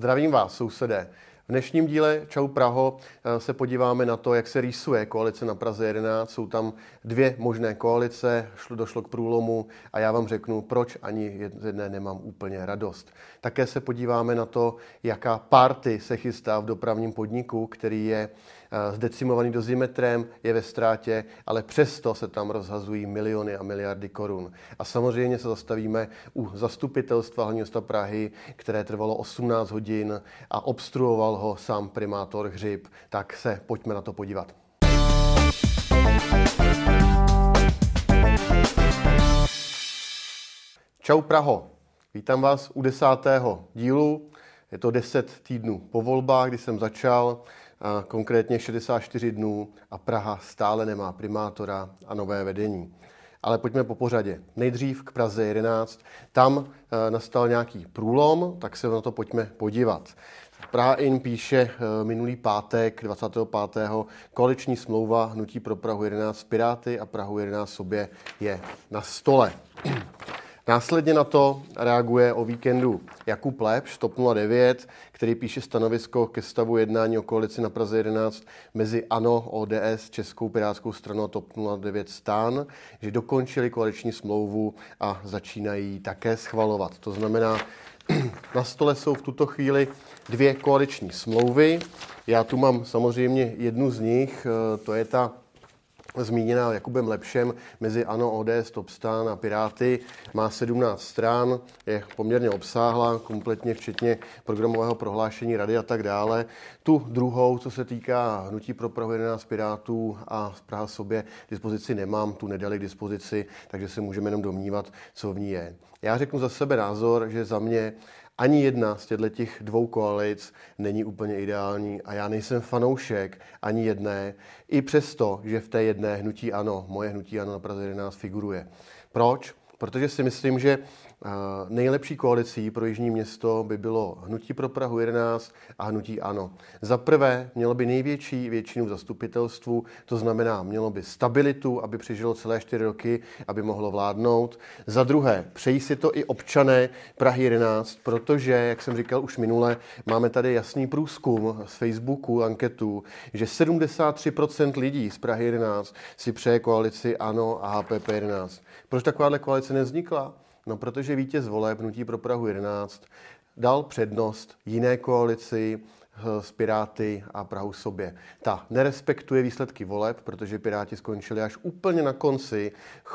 Zdravím vás, sousedé. V dnešním díle Čau Praho eh, se podíváme na to, jak se rýsuje koalice na Praze 11. Jsou tam dvě možné koalice, šlo, došlo k průlomu a já vám řeknu, proč ani jedné nemám úplně radost. Také se podíváme na to, jaká party se chystá v dopravním podniku, který je zdecimovaný dozimetrem, je ve ztrátě, ale přesto se tam rozhazují miliony a miliardy korun. A samozřejmě se zastavíme u zastupitelstva hlavního města Prahy, které trvalo 18 hodin a obstruoval ho sám primátor Hřib. Tak se pojďme na to podívat. Čau Praho, vítám vás u desátého dílu. Je to 10 týdnů po volbách, kdy jsem začal konkrétně 64 dnů a Praha stále nemá primátora a nové vedení. Ale pojďme po pořadě. Nejdřív k Praze 11. Tam eh, nastal nějaký průlom, tak se na to pojďme podívat. Praha In píše eh, minulý pátek, 25. koaliční smlouva Hnutí pro Prahu 11 Piráty a Prahu 11 sobě je na stole. Následně na to reaguje o víkendu Jakub Lepš, TOP 09, který píše stanovisko ke stavu jednání o koalici na Praze 11 mezi ANO, ODS, Českou pirátskou stranou a TOP 09 stán, že dokončili koaliční smlouvu a začínají také schvalovat. To znamená, na stole jsou v tuto chvíli dvě koaliční smlouvy. Já tu mám samozřejmě jednu z nich, eh, to je ta zmíněná Jakubem Lepšem mezi ANO, ODS, Topstan a Piráty. Má 17 stran, je poměrně obsáhlá, kompletně včetně programového prohlášení rady a tak dále. Tu druhou, co se týká hnutí pro Prahu 11 Pirátů a Praha sobě, dispozici nemám, tu nedali k dispozici, takže se můžeme jenom domnívat, co v ní je. Já řeknu za sebe názor, že za mě ani jedna z těchto těch dvou koalic není úplně ideální a já nejsem fanoušek ani jedné, i přesto, že v té jedné hnutí ano, moje hnutí ano na Praze 11 figuruje. Proč? Protože si myslím, že Nejlepší koalicí pro Jižní město by bylo Hnutí pro Prahu 11 a Hnutí ANO. Za prvé mělo by největší většinu zastupitelstvu, to znamená, mělo by stabilitu, aby přežilo celé čtyři roky, aby mohlo vládnout. Za druhé, přejí si to i občané Prahy 11, protože, jak jsem říkal už minule, máme tady jasný průzkum z Facebooku, anketu, že 73% lidí z Prahy 11 si přeje koalici ANO a HPP 11. Proč takováhle koalice nevznikla? No, protože vítěz voleb Nutí pro Prahu 11 dal přednost jiné koalici, s Piráty a Prahu sobě. Ta nerespektuje výsledky voleb, protože Piráti skončili až úplně na konci,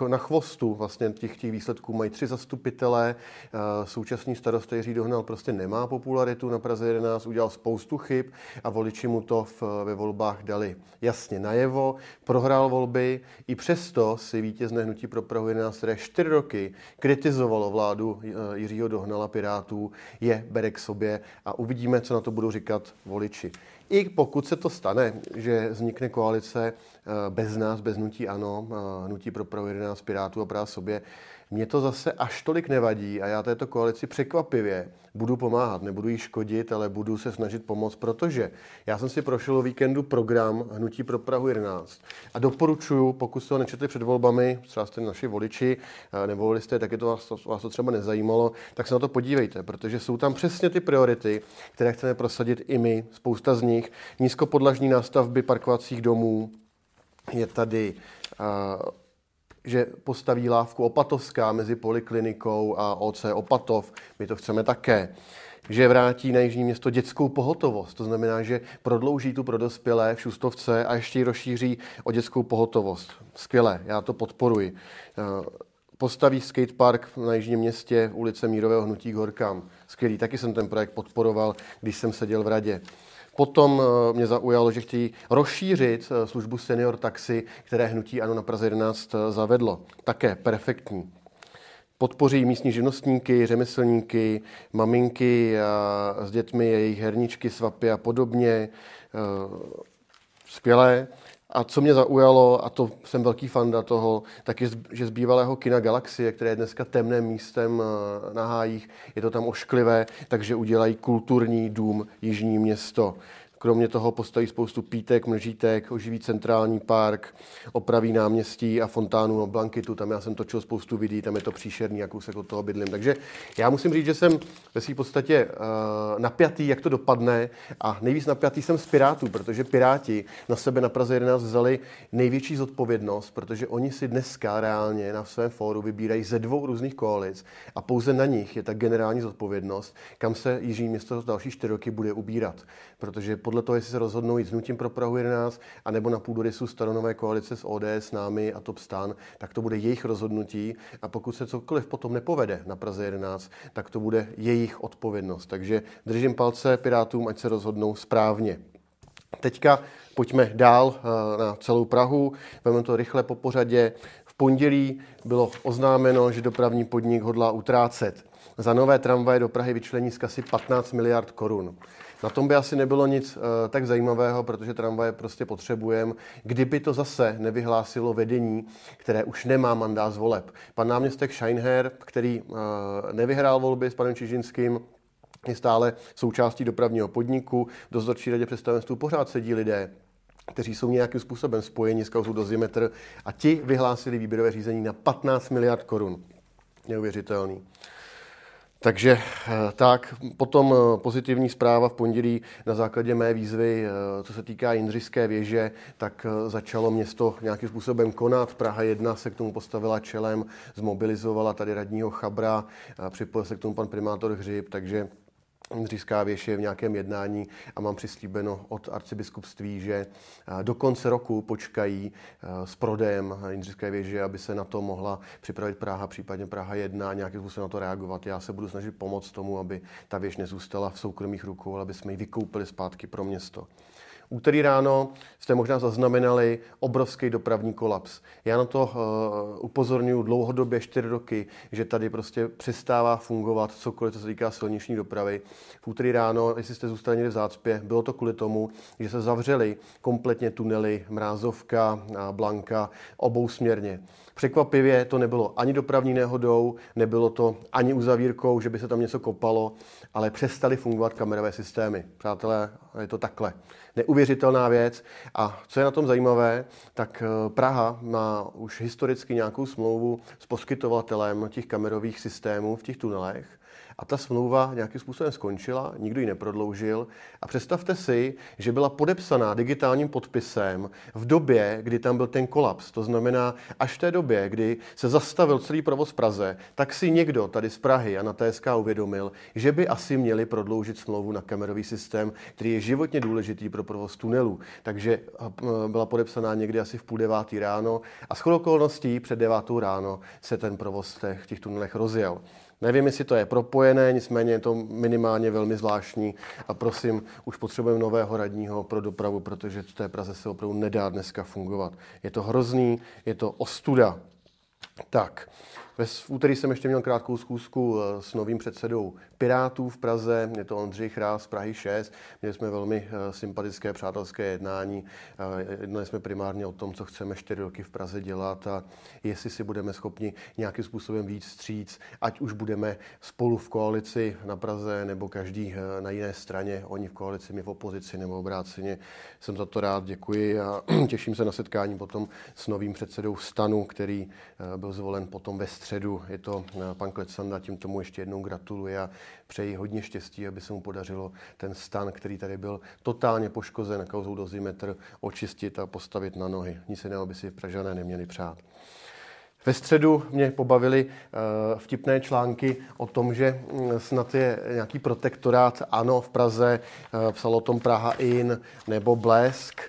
na chvostu vlastně těch, těch výsledků mají tři zastupitelé. Eh, současný starosta Jiří Dohnal prostě nemá popularitu na Praze 11, udělal spoustu chyb a voliči mu to v, ve volbách dali jasně najevo. Prohrál volby, i přesto si vítězné hnutí pro Prahu 11, které čtyři roky kritizovalo vládu eh, Jiřího Dohnala Pirátů, je bere k sobě a uvidíme, co na to budou říkat voliči. I pokud se to stane, že vznikne koalice eh, bez nás, bez nutí ano, eh, nutí pro Prahu 11 Pirátů a právě sobě, mě to zase až tolik nevadí a já této koalici překvapivě budu pomáhat. Nebudu jí škodit, ale budu se snažit pomoct, protože já jsem si prošel o víkendu program Hnutí pro Prahu 11 a doporučuji, pokud jste ho nečetli před volbami, třeba jste naši voliči, eh, nevolili jste, tak je to vás, vás to třeba nezajímalo, tak se na to podívejte, protože jsou tam přesně ty priority, které chceme prosadit i my, spousta z nich. Nízkopodlažní nástavby parkovacích domů, je tady uh, že postaví lávku Opatovská mezi poliklinikou a OC Opatov. My to chceme také že vrátí na Jižní město dětskou pohotovost. To znamená, že prodlouží tu pro dospělé v Šustovce a ještě ji rozšíří o dětskou pohotovost. Skvělé, já to podporuji. Eh, postaví skatepark na Jižním městě ulice Mírového hnutí k. Skvělý, taky jsem ten projekt podporoval, když jsem seděl v radě. Potom eh, mě zaujalo, že chtějí rozšířit eh, službu senior taxi, které hnutí ANO na Praze 11 eh, zavedlo. Také perfektní. Podpoří místní živnostníky, řemeslníky, maminky s dětmi, jejich herničky, svapy a podobně. Skvělé. A co mě zaujalo, a to jsem velký fanda toho, tak je, že z bývalého kina Galaxie, které je dneska temným místem eh, na hájích, je to tam ošklivé, takže udělají kulturní dům Jižní město. Kromě toho postaví spoustu pítek, mlžítek, oživí centrální park, opraví náměstí a fontánu na Blankitu. Tam já jsem točil spoustu videí, tam je to příšerný, jak se od toho bydlím. Takže já musím říct, že jsem ve své podstatě uh, napjatý, jak to dopadne a nejvíc napjatý jsem z Pirátů, protože Piráti na sebe na Praze 11 vzali největší zodpovědnost, protože oni si dneska reálně na svém fóru vybírají ze dvou různých koalic a pouze na nich je ta generální zodpovědnost, kam se Jižní město další čtyři roky bude ubírat. Protože podle toho, jestli se rozhodnou jít s nutím pro Prahu 11, anebo na půdorysu staronové koalice s ODS, s námi a Top Stan, tak to bude jejich rozhodnutí a pokud se cokoliv potom nepovede na Praze 11, tak to bude jejich odpovědnost. Takže držím palce Pirátům, ať se rozhodnou správně. Teďka pojďme dál eh, na celou Prahu, vezmeme to rychle po pořadě. V pondělí bylo oznámeno, že dopravní podnik hodlá utrácet. Za nové tramvaje do Prahy vyčlení z asi 15 miliard korun. Na tom by asi nebylo nic uh, tak zajímavého, protože tramvaje prostě potřebujeme. Kdyby to zase nevyhlásilo vedení, které už nemá mandát z voleb. Pan náměstek Scheinher, který uh, nevyhrál volby s panem Čižinským, je stále součástí dopravního podniku. V dozorčí radě představenství pořád sedí lidé, kteří jsou nějakým způsobem spojeni s kauzou dozimetr a ti vyhlásili výběrové řízení na 15 miliard korun. Neuvěřitelný. Takže eh, tak, potom eh, pozitivní zpráva v pondělí na základě mé výzvy, eh, co se týká Jindřišské věže, tak začalo město nějakým způsobem konat. Praha 1 se k tomu postavila čelem, zmobilizovala tady radního Chabra, připojil se k tomu pan primátor Hřib, takže Jindřišská věž je v nějakém jednání a mám přislíbeno od arcibiskupství, že do konce roku počkají s prodejem Jindřišské věže, aby se na to mohla připravit Praha, případně Praha 1 a nějakým způsobem na to reagovat. Já se budu snažit pomoct tomu, aby ta věž nezůstala v soukromých rukou, ale aby jsme ji vykoupili zpátky pro město. Úterý ráno jste možná zaznamenali obrovský dopravní kolaps. Já na to uh, upozorňuji dlouhodobě, čtyři roky, že tady prostě přestává fungovat cokoliv, co se týká silniční dopravy. V úterý ráno, jestli jste zůstali někde v zácpě, bylo to kvůli tomu, že se zavřely kompletně tunely Mrázovka a Blanka obousměrně. Překvapivě to nebylo ani dopravní nehodou, nebylo to ani uzavírkou, že by se tam něco kopalo, ale přestaly fungovat kamerové systémy. Přátelé, je to takhle. Neuvěřitelná věc. A co je na tom zajímavé, tak eh, Praha má už historicky nějakou smlouvu s poskytovatelem těch kamerových systémů v těch tunelech a ta smlouva nějakým způsobem skončila, nikdo ji neprodloužil. A představte si, že byla podepsaná digitálním podpisem v době, kdy tam byl ten kolaps. To znamená, až v té době, kdy se zastavil celý provoz v Praze, tak si někdo tady z Prahy a na TSK uvědomil, že by asi měli prodloužit smlouvu na kamerový systém, který je životně důležitý pro provoz tunelů. Takže byla podepsaná někdy asi v půl devátý ráno a s okolností před devátou ráno se ten provoz v těch tunelech rozjel. Nevím, jestli to je propojené, nicméně je to minimálně velmi zvláštní a prosím, už potřebujeme nového radního pro dopravu, protože v té Praze se opravdu nedá dneska fungovat. Je to hrozný, je to ostuda. Tak, v úterý jsem ještě měl krátkou zkusku eh, s novým předsedou Pirátů v Praze, je to Ondřej Chrás z Prahy 6. Měli jsme velmi eh, sympatické přátelské jednání. Eh, jednali jsme primárně o tom, co chceme 4 roky v Praze dělat a jestli si budeme schopni nějakým způsobem víc stříc, ať už budeme spolu v koalici na Praze nebo každý na jiné straně, oni v koalici, my v opozici nebo obráceně. Jsem za to rád, děkuji a těším se na setkání potom s novým předsedou stanu, který byl zvolen potom ve středu. Je to eh, pan Klecanda, tím tomu ještě jednou gratuluji a přeji hodně štěstí, aby se mu podařilo ten stan, který tady byl totálně poškozen kauzou dozimetr, očistit a postavit na nohy. Nic jiného by si Pražané neměli přát. Ve středu mě pobavili uh, vtipné články o tom, že mm, snad je nějaký protektorát ANO v Praze, uh, psal o tom Praha In nebo Blesk.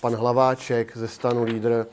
Pan Hlaváček ze stanu lídr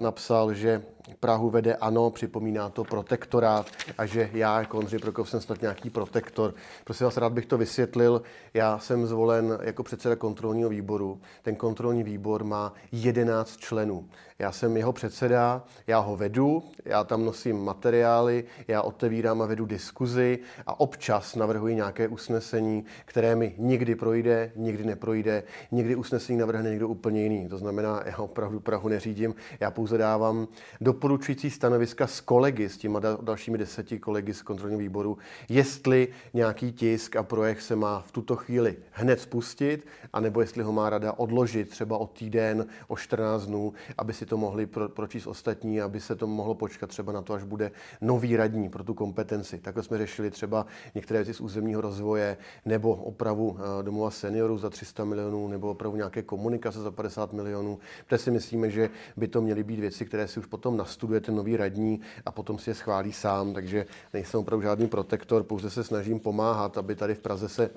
napsal, že Prahu vede ano, připomíná to protektorát a že já jako Ondřej Prokop jsem snad nějaký protektor. Prosím vás, rád bych to vysvětlil. Já jsem zvolen jako předseda kontrolního výboru. Ten kontrolní výbor má 11 členů. Já jsem jeho předseda, já ho vedu, já tam nosím materiály, já otevírám a vedu diskuzi a občas navrhuji nějaké usnesení, které mi nikdy projde, nikdy neprojde, někdy usnesení navrhne někdo úplně jiný. To znamená, já opravdu Prahu neřídím, já pouze dávám do doporučující stanoviska s kolegy, s těma dalšími deseti kolegy z kontrolního výboru, jestli nějaký tisk a projekt se má v tuto chvíli hned spustit, anebo jestli ho má rada odložit třeba o týden, o 14 dnů, aby si to mohli pro, pročíst ostatní, aby se to mohlo počkat třeba na to, až bude nový radní pro tu kompetenci. Takhle jsme řešili třeba některé věci z územního rozvoje, nebo opravu eh, domova seniorů za 300 milionů, nebo opravu nějaké komunikace za 50 milionů. Protože si myslíme, že by to měly být věci, které si už potom nastuduje ten nový radní a potom si je schválí sám, takže nejsem opravdu žádný protektor, pouze se snažím pomáhat, aby tady v Praze se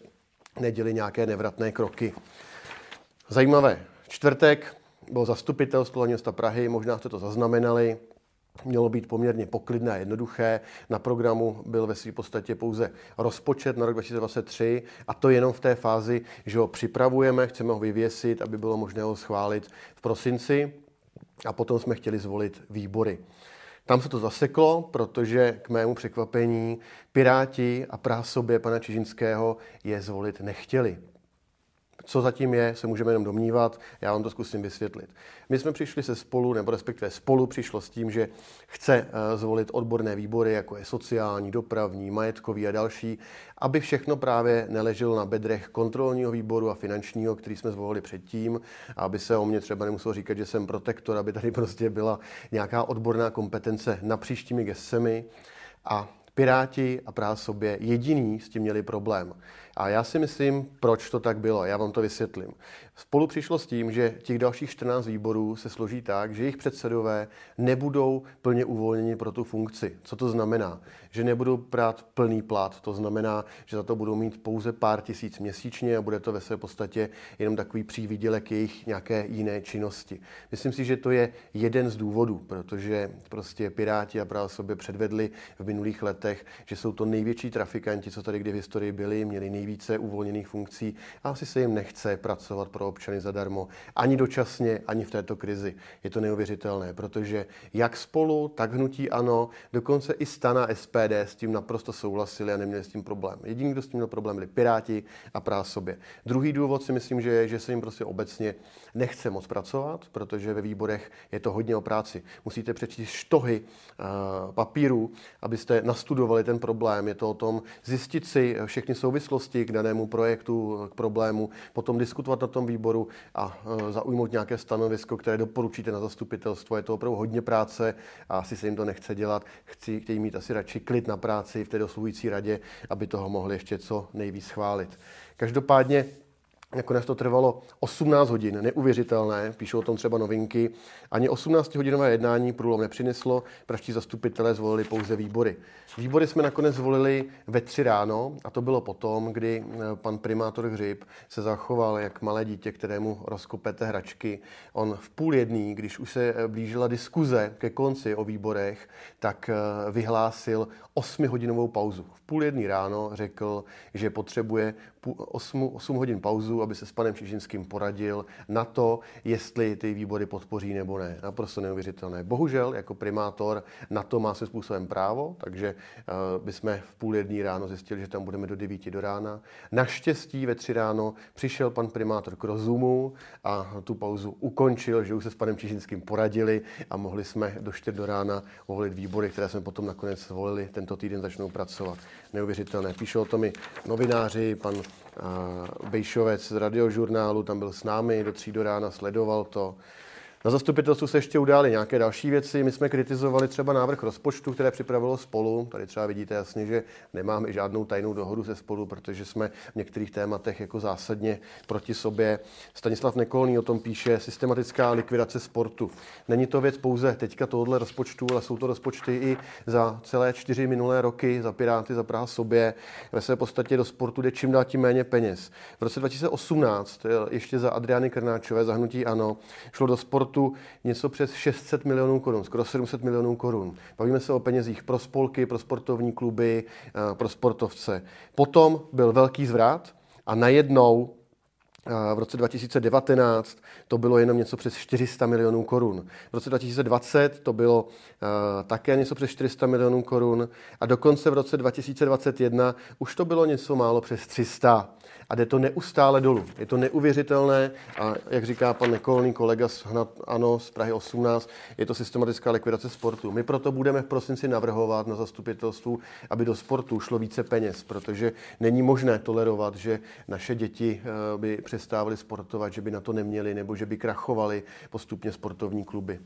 neděli nějaké nevratné kroky. Zajímavé. Čtvrtek bylo zastupitelstvo města Prahy, možná jste to zaznamenali, mělo být poměrně poklidné a jednoduché. Na programu byl ve své podstatě pouze rozpočet na rok 2023 a to jenom v té fázi, že ho připravujeme, chceme ho vyvěsit, aby bylo možné ho schválit v prosinci a potom jsme chtěli zvolit výbory. Tam se to zaseklo, protože k mému překvapení Piráti a prásobě pana Čižinského je zvolit nechtěli. Co zatím je, se můžeme jenom domnívat, já vám to zkusím vysvětlit. My jsme přišli se spolu, nebo respektive spolu přišlo s tím, že chce eh, zvolit odborné výbory, jako je sociální, dopravní, majetkový a další, aby všechno právě neleželo na bedrech kontrolního výboru a finančního, který jsme zvolili předtím, a aby se o mě třeba nemuselo říkat, že jsem protektor, aby tady prostě byla nějaká odborná kompetence na příštími gesemi. A Piráti a právě sobě jediný s tím měli problém. A já si myslím, proč to tak bylo. Já vám to vysvětlím. Spolu přišlo s tím, že těch dalších 14 výborů se složí tak, že jejich předsedové nebudou plně uvolněni pro tu funkci. Co to znamená? Že nebudou brát plný plat. To znamená, že za to budou mít pouze pár tisíc měsíčně a bude to ve své podstatě jenom takový přívidělek jejich nějaké jiné činnosti. Myslím si, že to je jeden z důvodů, protože prostě Piráti a právě sobě předvedli v minulých letech, že jsou to největší trafikanti, co tady kdy v historii byli, měli nejvíce uvolněných funkcí a asi se jim nechce pracovat pro občany zadarmo, ani dočasně, ani v této krizi. Je to neuvěřitelné, protože jak spolu, tak hnutí ano, dokonce i stana SPD s tím naprosto souhlasili a neměli s tím problém. Jediný, kdo s tím měl problém, byli Piráti a prásobě. Druhý důvod si myslím, že je, že se jim prostě obecně nechce moc pracovat, protože ve výborech je to hodně o práci. Musíte přečíst štohy uh, papíru, abyste nastudovali ten problém. Je to o tom zjistit si všechny souvislosti k danému projektu, k problému, potom diskutovat na tom výboru a uh, zaujmout nějaké stanovisko, které doporučíte na zastupitelstvo. Je to opravdu hodně práce a asi se jim to nechce dělat. Chci, chtějí mít asi radši klid na práci v té dosluhující radě, aby toho mohli ještě co nejvíc schválit. Každopádně Nakonec to trvalo 18 hodin, neuvěřitelné, píšou o tom třeba novinky. Ani 18-hodinové jednání průlom nepřineslo, praští zastupitelé zvolili pouze výbory. Výbory jsme nakonec zvolili ve tři ráno a to bylo potom, kdy eh, pan primátor Hřib se zachoval jak malé dítě, kterému rozkopete hračky. On v půl jedný, když už se eh, blížila diskuze ke konci o výborech, tak eh, vyhlásil 8-hodinovou pauzu. V půl jedný ráno řekl, že potřebuje 8, 8 hodin pauzu, aby se s panem Čižinským poradil na to, jestli ty výbory podpoří nebo ne. Naprosto neuvěřitelné. Bohužel, jako primátor, na to má se způsobem právo, takže uh, bychom v půl jedný ráno zjistili, že tam budeme do 9 do rána. Naštěstí ve tři ráno přišel pan primátor k rozumu a tu pauzu ukončil, že už se s panem Čižinským poradili a mohli jsme do 4 do rána volit výbory, které jsme potom nakonec zvolili. Tento týden začnou pracovat. Neuvěřitelné. Píšou o tom i novináři, pan Bejšovec z radiožurnálu, tam byl s námi do tří do rána, sledoval to. Na zastupitelstvu se ještě udály nějaké další věci. My jsme kritizovali třeba návrh rozpočtu, které připravilo spolu. Tady třeba vidíte jasně, že nemáme žádnou tajnou dohodu se spolu, protože jsme v některých tématech jako zásadně proti sobě. Stanislav Nekolný o tom píše systematická likvidace sportu. Není to věc pouze teďka tohohle rozpočtu, ale jsou to rozpočty i za celé čtyři minulé roky, za Piráty, za Praha sobě. Ve své podstatě do sportu jde čím dál tím méně peněz. V roce 2018, ještě za Adriány Krnáčové, za hnutí ANO, šlo do sportu sportu něco přes 600 milionů korun, skoro 700 milionů korun. Bavíme se o penězích pro spolky, pro sportovní kluby, eh, pro sportovce. Potom byl velký zvrat a najednou v roce 2019 to bylo jenom něco přes 400 milionů korun. V roce 2020 to bylo uh, také něco přes 400 milionů korun a dokonce v roce 2021 už to bylo něco málo přes 300 a jde to neustále dolů. Je to neuvěřitelné a jak říká pan Nekolný kolega z Hnat, ano, z Prahy 18, je to systematická likvidace sportu. My proto budeme v prosinci navrhovat na zastupitelstvu, aby do sportu šlo více peněz, protože není možné tolerovat, že naše děti eh, by přestávaly sportovat, že by na to neměli nebo že by krachovaly postupně sportovní kluby.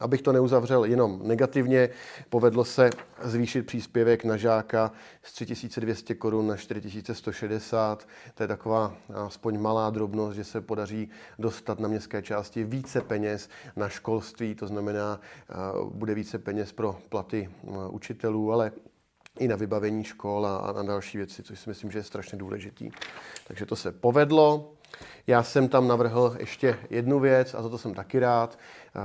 Abych to neuzavřel jenom negativně, povedlo se zvýšit příspěvek na žáka z 3200 korun na 4160. To je taková aspoň malá drobnost, že se podaří dostat na městské části více peněz na školství, to znamená, bude více peněz pro platy učitelů, ale i na vybavení škol a na další věci, což si myslím, že je strašně důležitý. Takže to se povedlo. Já jsem tam navrhl ještě jednu věc a za to jsem taky rád. Eh,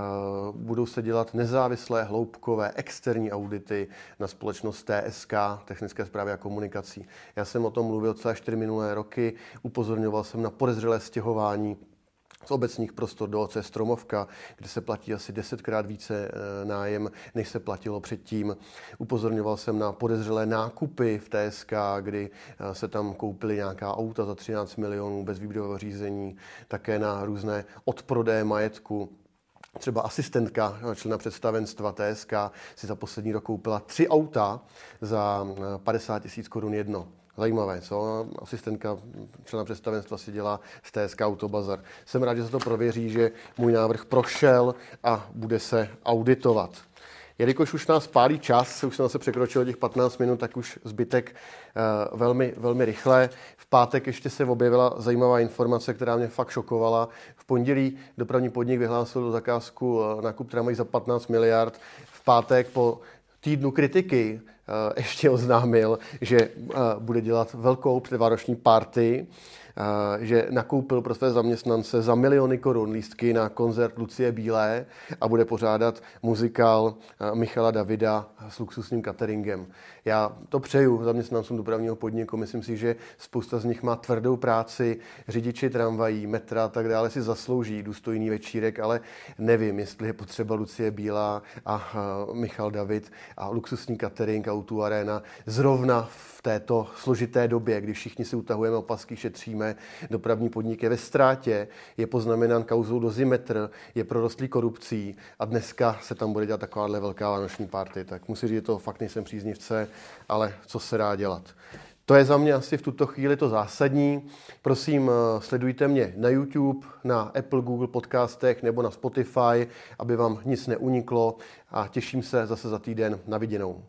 budou se dělat nezávislé, hloubkové, externí audity na společnost TSK, Technické zprávy a komunikací. Já jsem o tom mluvil celé čtyři minulé roky, upozorňoval jsem na podezřelé stěhování z obecních prostor do OC Stromovka, kde se platí asi desetkrát více eh, nájem, než se platilo předtím. Upozorňoval jsem na podezřelé nákupy v TSK, kdy eh, se tam koupily nějaká auta za 13 milionů bez výběrového řízení, také na různé odprodeje majetku. Třeba asistentka člena představenstva TSK si za poslední rok koupila tři auta za 50 eh, tisíc korun jedno. Zajímavé, co? Asistentka člena představenstva si dělá z TSK Autobazar. Jsem rád, že se to prověří, že můj návrh prošel a bude se auditovat. Jelikož už nás pálí čas, už jsem zase překročil těch 15 minut, tak už zbytek uh, velmi, velmi rychle. V pátek ještě se objevila zajímavá informace, která mě fakt šokovala. V pondělí dopravní podnik vyhlásil do zakázku uh, nákup tramvají za 15 miliard. V pátek po týdnu kritiky ještě oznámil, že bude dělat velkou předvároční party že nakoupil pro své zaměstnance za miliony korun lístky na koncert Lucie Bílé a bude pořádat muzikál Michala Davida s luxusním cateringem. Já to přeju zaměstnancům dopravního podniku. Myslím si, že spousta z nich má tvrdou práci, řidiči tramvají, metra a tak dále si zaslouží důstojný večírek, ale nevím, jestli je potřeba Lucie Bílá a Michal David a luxusní catering a Arena zrovna v této složité době, kdy všichni si utahujeme opasky, šetříme, dopravní podnik je ve ztrátě, je poznamenán kauzou dozimetr, je prorostlý korupcí a dneska se tam bude dělat takováhle velká vánoční party. Tak musím říct, že to fakt nejsem příznivce, ale co se dá dělat. To je za mě asi v tuto chvíli to zásadní. Prosím, eh, sledujte mě na YouTube, na Apple, Google podcastech nebo na Spotify, aby vám nic neuniklo a těším se zase za týden na viděnou.